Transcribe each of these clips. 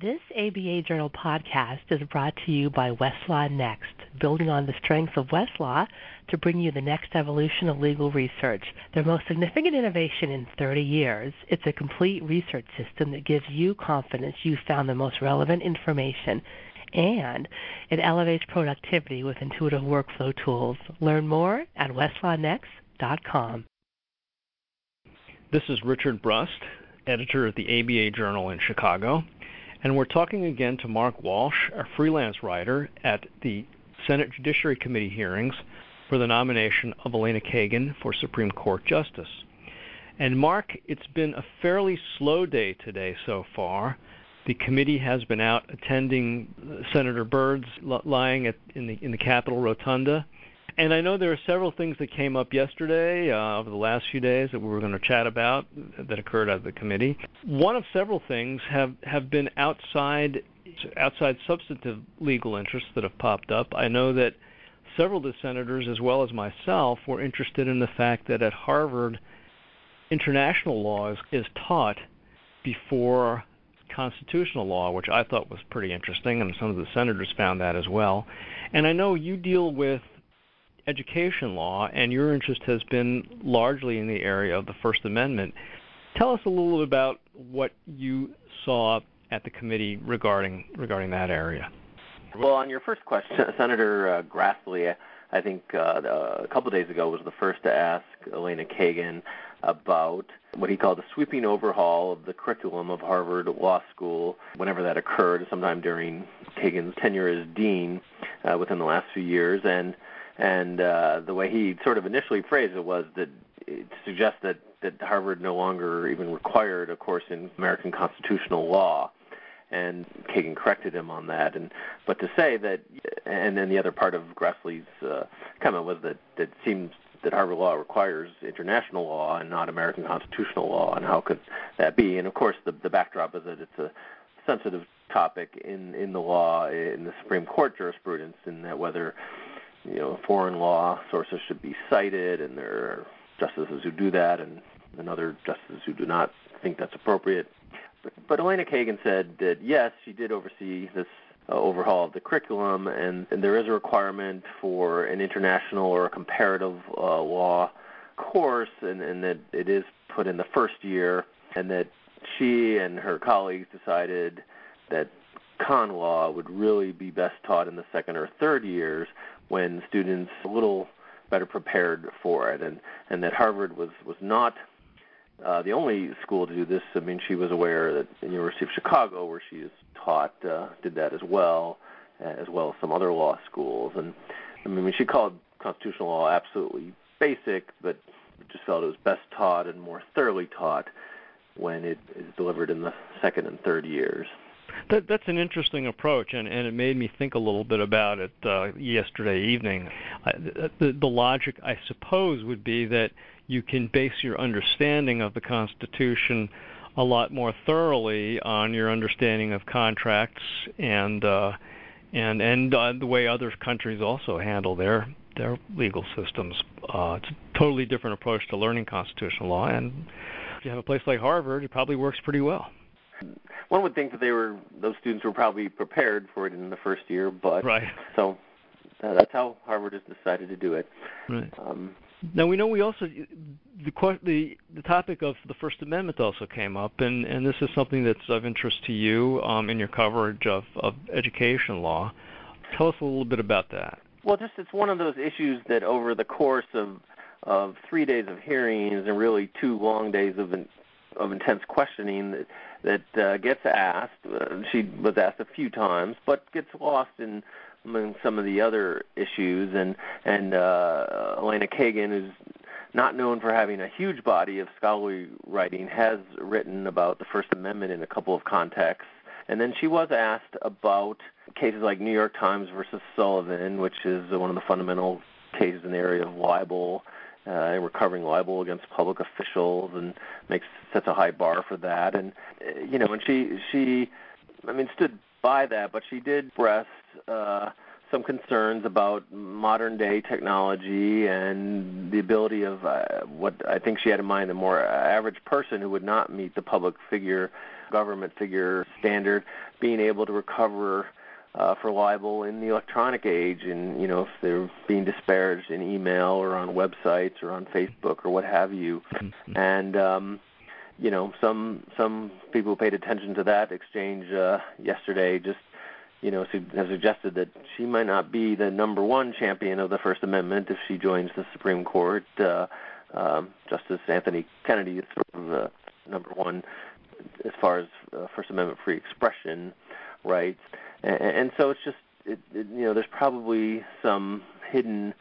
This ABA Journal podcast is brought to you by Westlaw Next, building on the strengths of Westlaw to bring you the next evolution of legal research. Their most significant innovation in 30 years. It's a complete research system that gives you confidence you've found the most relevant information and it elevates productivity with intuitive workflow tools. Learn more at westlawnext.com. This is Richard Brust, editor of the ABA Journal in Chicago. And we're talking again to Mark Walsh, a freelance writer, at the Senate Judiciary Committee hearings for the nomination of Elena Kagan for Supreme Court Justice. And Mark, it's been a fairly slow day today so far. The committee has been out attending Senator Byrd's lying at, in the in the Capitol Rotunda and I know there are several things that came up yesterday uh, over the last few days that we were going to chat about that occurred at the committee. One of several things have have been outside outside substantive legal interests that have popped up. I know that several of the senators, as well as myself, were interested in the fact that at Harvard, international law is, is taught before constitutional law, which I thought was pretty interesting, and some of the senators found that as well. And I know you deal with education law, and your interest has been largely in the area of the First Amendment. Tell us a little bit about what you saw at the committee regarding regarding that area. Well, on your first question, Senator uh, Grassley, I think uh, a couple of days ago was the first to ask Elena Kagan about what he called a sweeping overhaul of the curriculum of Harvard Law School whenever that occurred, sometime during Kagan's tenure as dean uh, within the last few years. And and uh, the way he sort of initially phrased it was that it suggests that that Harvard no longer even required a course in American constitutional law, and Kagan corrected him on that. And but to say that, and then the other part of Grassley's uh, comment was that that seems that Harvard law requires international law and not American constitutional law, and how could that be? And of course, the the backdrop is that it's a sensitive topic in in the law in the Supreme Court jurisprudence, in that whether you know, foreign law sources should be cited, and there are justices who do that, and, and other justices who do not think that's appropriate. But, but Elena Kagan said that yes, she did oversee this uh, overhaul of the curriculum, and, and there is a requirement for an international or a comparative uh, law course, and, and that it is put in the first year, and that she and her colleagues decided that con law would really be best taught in the second or third years when students a little better prepared for it and and that Harvard was was not uh, the only school to do this. I mean, she was aware that the University of Chicago, where she is taught, uh, did that as well, as well as some other law schools. And I mean, she called constitutional law absolutely basic, but just felt it was best taught and more thoroughly taught when it is delivered in the second and third years. That, that's an interesting approach, and, and it made me think a little bit about it uh, yesterday evening. Uh, the, the logic, I suppose, would be that you can base your understanding of the Constitution a lot more thoroughly on your understanding of contracts and uh, and and uh, the way other countries also handle their their legal systems. Uh, it's a totally different approach to learning constitutional law, and if you have a place like Harvard, it probably works pretty well one would think that they were those students were probably prepared for it in the first year, but right. So uh, that's how Harvard has decided to do it. Right. Um, now we know we also the the the topic of the First Amendment also came up, and and this is something that's of interest to you um, in your coverage of of education law. Tell us a little bit about that. Well, just it's one of those issues that over the course of of three days of hearings and really two long days of of intense questioning that that uh, gets asked. Uh, she was asked a few times, but gets lost in among some of the other issues. And and uh, Elena Kagan, is not known for having a huge body of scholarly writing, has written about the First Amendment in a couple of contexts. And then she was asked about cases like New York Times versus Sullivan, which is one of the fundamental cases in the area of libel uh, recovering libel against public officials, and makes sets a high bar for that. And uh, you know, and she she, I mean, stood by that, but she did breast uh, some concerns about modern day technology and the ability of uh, what I think she had in mind the more average person who would not meet the public figure government figure standard, being able to recover uh, for libel in the electronic age, and you know if they're being disparaged in email or on websites or on Facebook or what have you, mm-hmm. and um, you know some some people who paid attention to that exchange uh, yesterday just you know su- have suggested that she might not be the number one champion of the First Amendment if she joins the Supreme Court. Uh, um, Justice Anthony Kennedy is sort of the number one as far as uh, First Amendment free expression rights and, and so it's just it, it, you know there's probably some hidden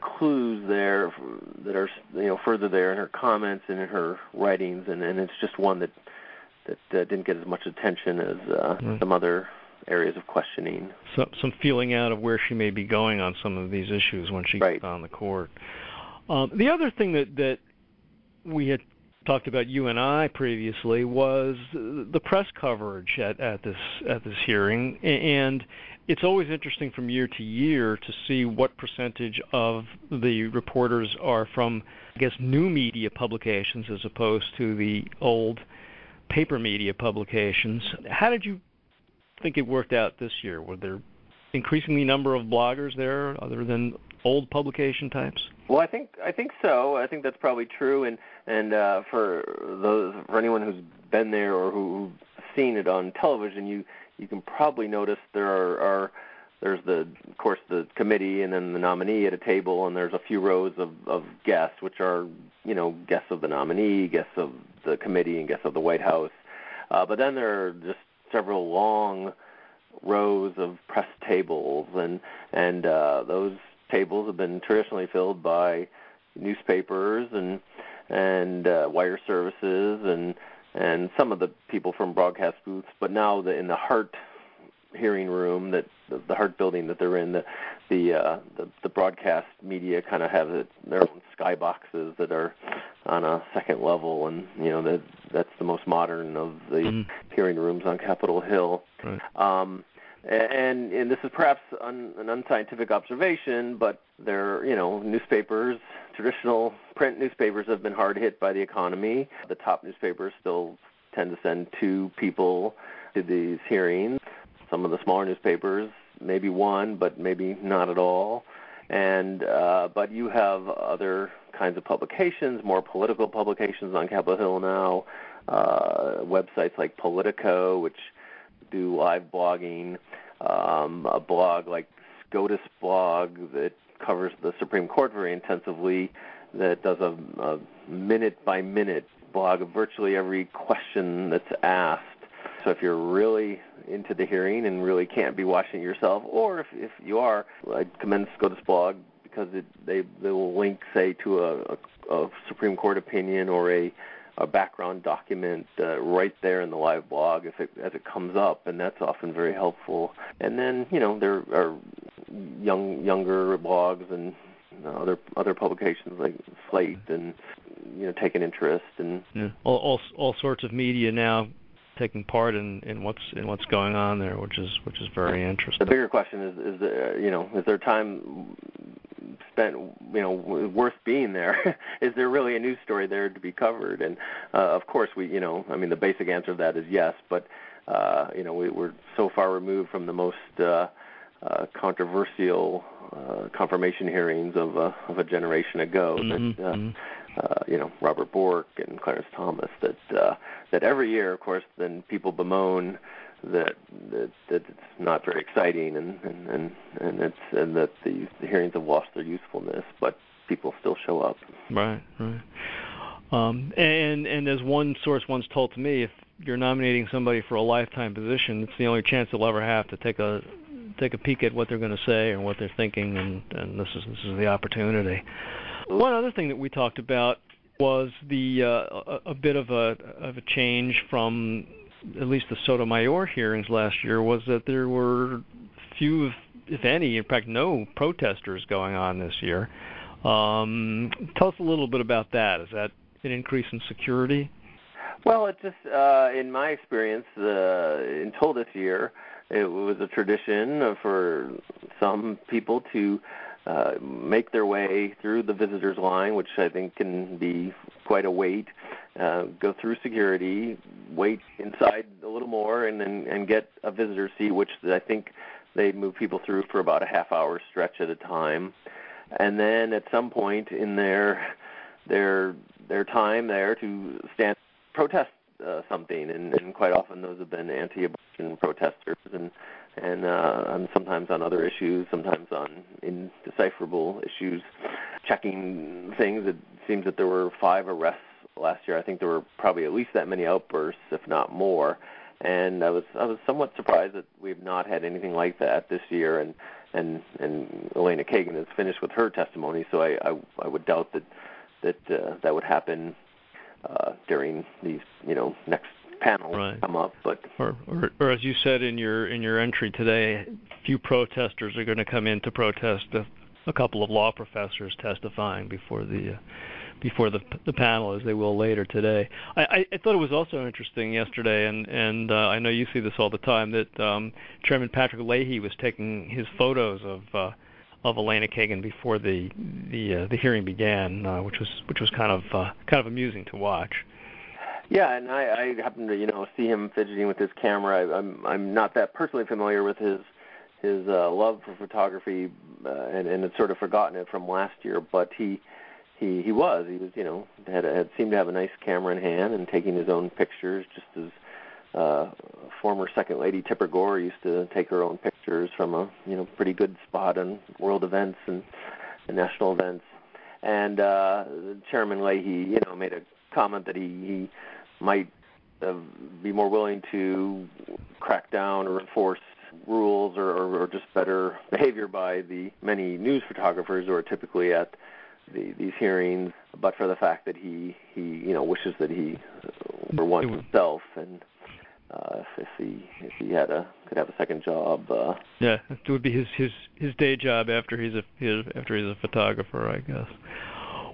clues there that are you know further there in her comments and in her writings, and, and it's just one that that uh, didn't get as much attention as uh, mm. some other areas of questioning. So, some feeling out of where she may be going on some of these issues when she right. gets on the court. Um, the other thing that that we had talked about you and I previously was the press coverage at, at this at this hearing, and it's always interesting from year to year to see what percentage of the reporters are from, I guess, new media publications as opposed to the old paper media publications. How did you think it worked out this year? Were there increasingly number of bloggers there other than old publication types? Well, I think I think so. I think that's probably true, and and uh, for those for anyone who's been there or who, who's seen it on television, you you can probably notice there are, are there's the of course the committee and then the nominee at a table, and there's a few rows of of guests, which are you know guests of the nominee, guests of the committee, and guests of the White House. Uh, but then there are just several long rows of press tables, and and uh, those tables have been traditionally filled by newspapers and and uh, wire services and and some of the people from broadcast booths. But now the, in the Hart hearing room that the, the Hart building that they're in, the the uh, the, the broadcast media kind of have it, their own skyboxes that are on a second level, and you know that that's the most modern of the mm. hearing rooms on Capitol Hill. Right. Um, and and this is perhaps un, an unscientific observation, but there, you know, newspapers, traditional print newspapers have been hard hit by the economy. The top newspapers still tend to send two people to these hearings. Some of the smaller newspapers, maybe one, but maybe not at all. And uh, but you have other kinds of publications, more political publications on Capitol Hill now. Uh, websites like Politico, which do live blogging, um, a blog like SCOTUS blog that covers the Supreme Court very intensively, that does a, a minute by minute blog of virtually every question that's asked. So if you're really into the hearing and really can't be watching it yourself, or if, if you are, I'd commend SCOTUS blog because it, they they will link, say, to a, a, a Supreme Court opinion or a a background document uh, right there in the live blog if it as it comes up, and that's often very helpful. And then you know there are young younger blogs and uh, other other publications like Slate and you know take an interest and yeah. all, all all sorts of media now taking part in, in what's in what's going on there, which is which is very interesting. The bigger question is is there, you know is there time spent you know worth being there is there really a news story there to be covered and uh, of course we you know i mean the basic answer to that is yes but uh you know we, we're so far removed from the most uh uh, controversial uh, confirmation hearings of a of a generation ago mm-hmm, that uh, mm-hmm. uh, you know Robert Bork and Clarence Thomas that uh, that every year of course then people bemoan that that, that it's not very exciting and and and, and it's and that the, the hearings have lost their usefulness, but people still show up. Right, right. Um, and and as one source once told to me, if you're nominating somebody for a lifetime position, it's the only chance they'll ever have to take a take a peek at what they're going to say and what they're thinking, and and this is this is the opportunity. One other thing that we talked about was the uh, a, a bit of a of a change from at least the Sotomayor hearings last year was that there were few, if any, in fact, no protesters going on this year. Um, tell us a little bit about that. Is that an increase in security? Well, it just, uh, in my experience, uh, until this year, it was a tradition for some people to uh, make their way through the visitors line, which I think can be quite a wait. Uh, go through security, wait inside a little more, and then and get a visitor seat, which I think they move people through for about a half hour stretch at a time. And then at some point in their their their time there to stand protest uh, something, and, and quite often those have been anti-abortion protesters, and and uh, sometimes on other issues, sometimes on indecipherable issues. Checking things, it seems that there were five arrests last year. I think there were probably at least that many outbursts, if not more. And I was I was somewhat surprised that we've not had anything like that this year. And and and Elena Kagan has finished with her testimony, so I I, I would doubt that that uh, that would happen uh, during these you know next panels right. come up. But or, or, or as you said in your in your entry today, a few protesters are going to come in to protest a, a couple of law professors testifying before the. Uh, before the the panel as they will later today. I, I, I thought it was also interesting yesterday, and and uh, I know you see this all the time that um, Chairman Patrick Leahy was taking his photos of uh, of Elena Kagan before the the uh, the hearing began, uh, which was which was kind of uh, kind of amusing to watch. Yeah, and I, I happen to you know see him fidgeting with his camera. I, I'm I'm not that personally familiar with his his uh, love for photography, uh, and and had sort of forgotten it from last year. But he he he was he was you know had had seemed to have a nice camera in hand and taking his own pictures, just as uh, former Second Lady Tipper Gore used to take her own pictures from a you know pretty good spot on world events and, and national events. And uh, Chairman Leahy, you know, made a comment that he, he might uh, be more willing to crack down or enforce rules or, or, or just better behavior by the many news photographers who are typically at the, these hearings, but for the fact that he he you know wishes that he were one himself and uh, if, if he if he had a could have a second job. Uh, yeah, it would be his his his day job after he's a his, after he's a photographer, I guess.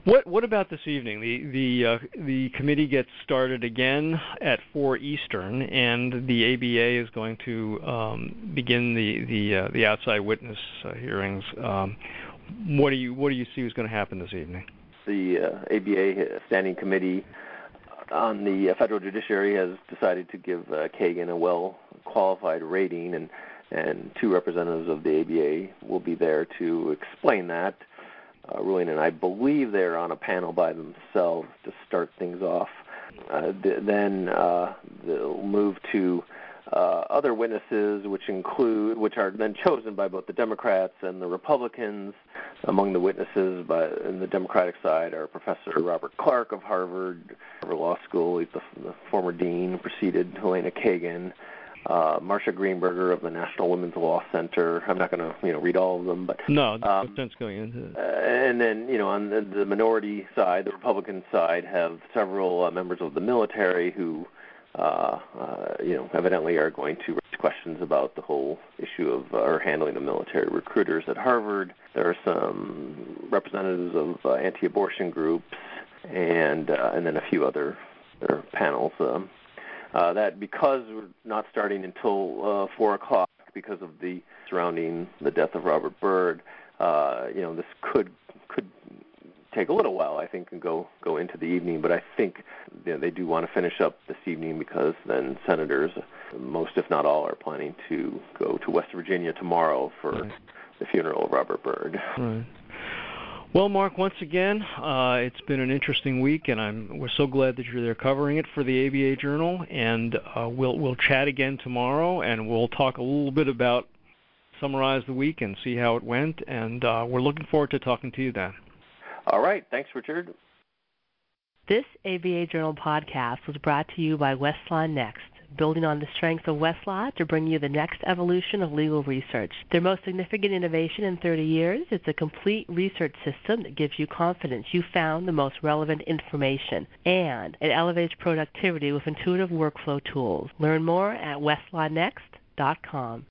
What what about this evening? The the uh, the committee gets started again at four Eastern, and the ABA is going to um, begin the the uh, the outside witness uh, hearings. Um, what do you what do you see is going to happen this evening? The uh, ABA standing committee on the uh, federal judiciary has decided to give uh, Kagan a well qualified rating, and and two representatives of the ABA will be there to explain that uh, ruling, and I believe they're on a panel by themselves to start things off. Uh, th- then uh, they'll move to uh, other witnesses, which include, which are then chosen by both the Democrats and the Republicans. Among the witnesses by, in the Democratic side are Professor Robert Clark of Harvard, Law School. He's the, the former dean, preceded Elena Kagan. Uh, Marcia Greenberger of the National Women's Law Center. I'm not going to, you know, read all of them, but no, um, sense going into it. Uh, and then, you know, on the, the minority side, the Republican side, have several uh, members of the military who uh, uh, you know, evidently are going to raise questions about the whole issue of uh, or handling the military recruiters at Harvard. There are some representatives of uh, anti-abortion groups, and uh, and then a few other other panels. Um, uh, that because we're not starting until uh, four o'clock because of the surrounding the death of Robert Byrd. Uh, you know, this could could take a little while, I think, and go go into the evening. But I think you know, they do want to finish up this evening because then senators, most if not all, are planning to go to West Virginia tomorrow for right. the funeral of Robert Byrd. Right. Well, Mark, once again, uh, it's been an interesting week, and I'm we're so glad that you're there covering it for the ABA Journal. And uh, we'll we'll chat again tomorrow, and we'll talk a little bit about summarize the week and see how it went. And uh, we're looking forward to talking to you then. All right. Thanks, Richard. This ABA Journal podcast was brought to you by Westlaw Next, building on the strength of Westlaw to bring you the next evolution of legal research. Their most significant innovation in 30 years is a complete research system that gives you confidence you found the most relevant information, and it elevates productivity with intuitive workflow tools. Learn more at westlawnext.com.